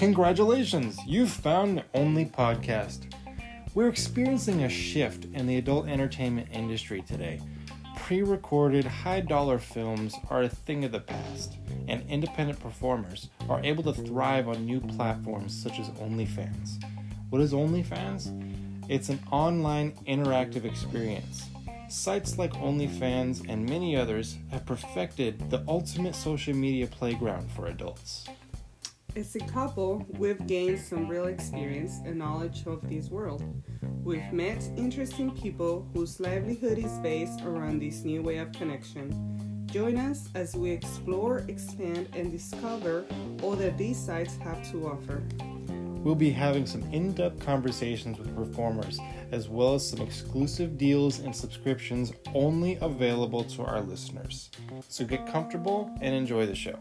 Congratulations, you've found the only podcast. We're experiencing a shift in the adult entertainment industry today. Pre recorded, high dollar films are a thing of the past, and independent performers are able to thrive on new platforms such as OnlyFans. What is OnlyFans? It's an online interactive experience. Sites like OnlyFans and many others have perfected the ultimate social media playground for adults. As a couple, we've gained some real experience and knowledge of this world. We've met interesting people whose livelihood is based around this new way of connection. Join us as we explore, expand, and discover all that these sites have to offer. We'll be having some in depth conversations with performers, as well as some exclusive deals and subscriptions only available to our listeners. So get comfortable and enjoy the show.